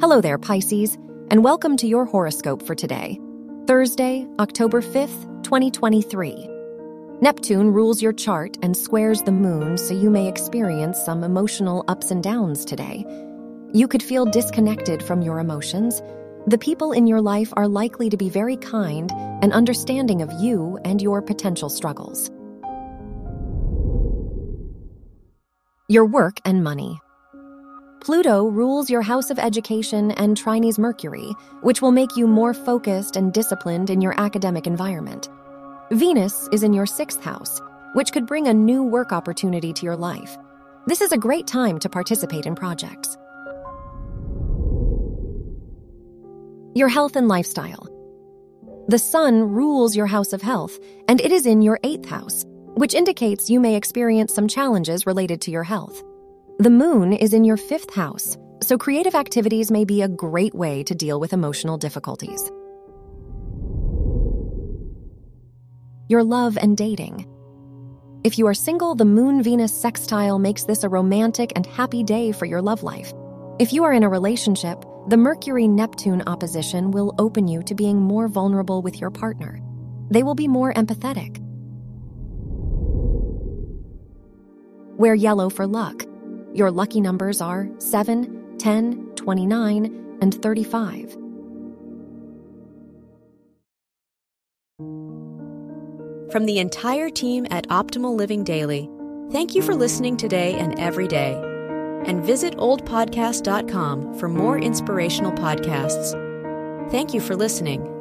Hello there, Pisces, and welcome to your horoscope for today, Thursday, October 5th, 2023. Neptune rules your chart and squares the moon, so you may experience some emotional ups and downs today. You could feel disconnected from your emotions. The people in your life are likely to be very kind and understanding of you and your potential struggles. Your work and money. Pluto rules your house of education and trines Mercury, which will make you more focused and disciplined in your academic environment. Venus is in your sixth house, which could bring a new work opportunity to your life. This is a great time to participate in projects. Your health and lifestyle. The sun rules your house of health, and it is in your eighth house, which indicates you may experience some challenges related to your health. The moon is in your fifth house, so creative activities may be a great way to deal with emotional difficulties. Your love and dating. If you are single, the Moon Venus sextile makes this a romantic and happy day for your love life. If you are in a relationship, the Mercury Neptune opposition will open you to being more vulnerable with your partner. They will be more empathetic. Wear yellow for luck. Your lucky numbers are 7, 10, 29, and 35. From the entire team at Optimal Living Daily, thank you for listening today and every day. And visit oldpodcast.com for more inspirational podcasts. Thank you for listening.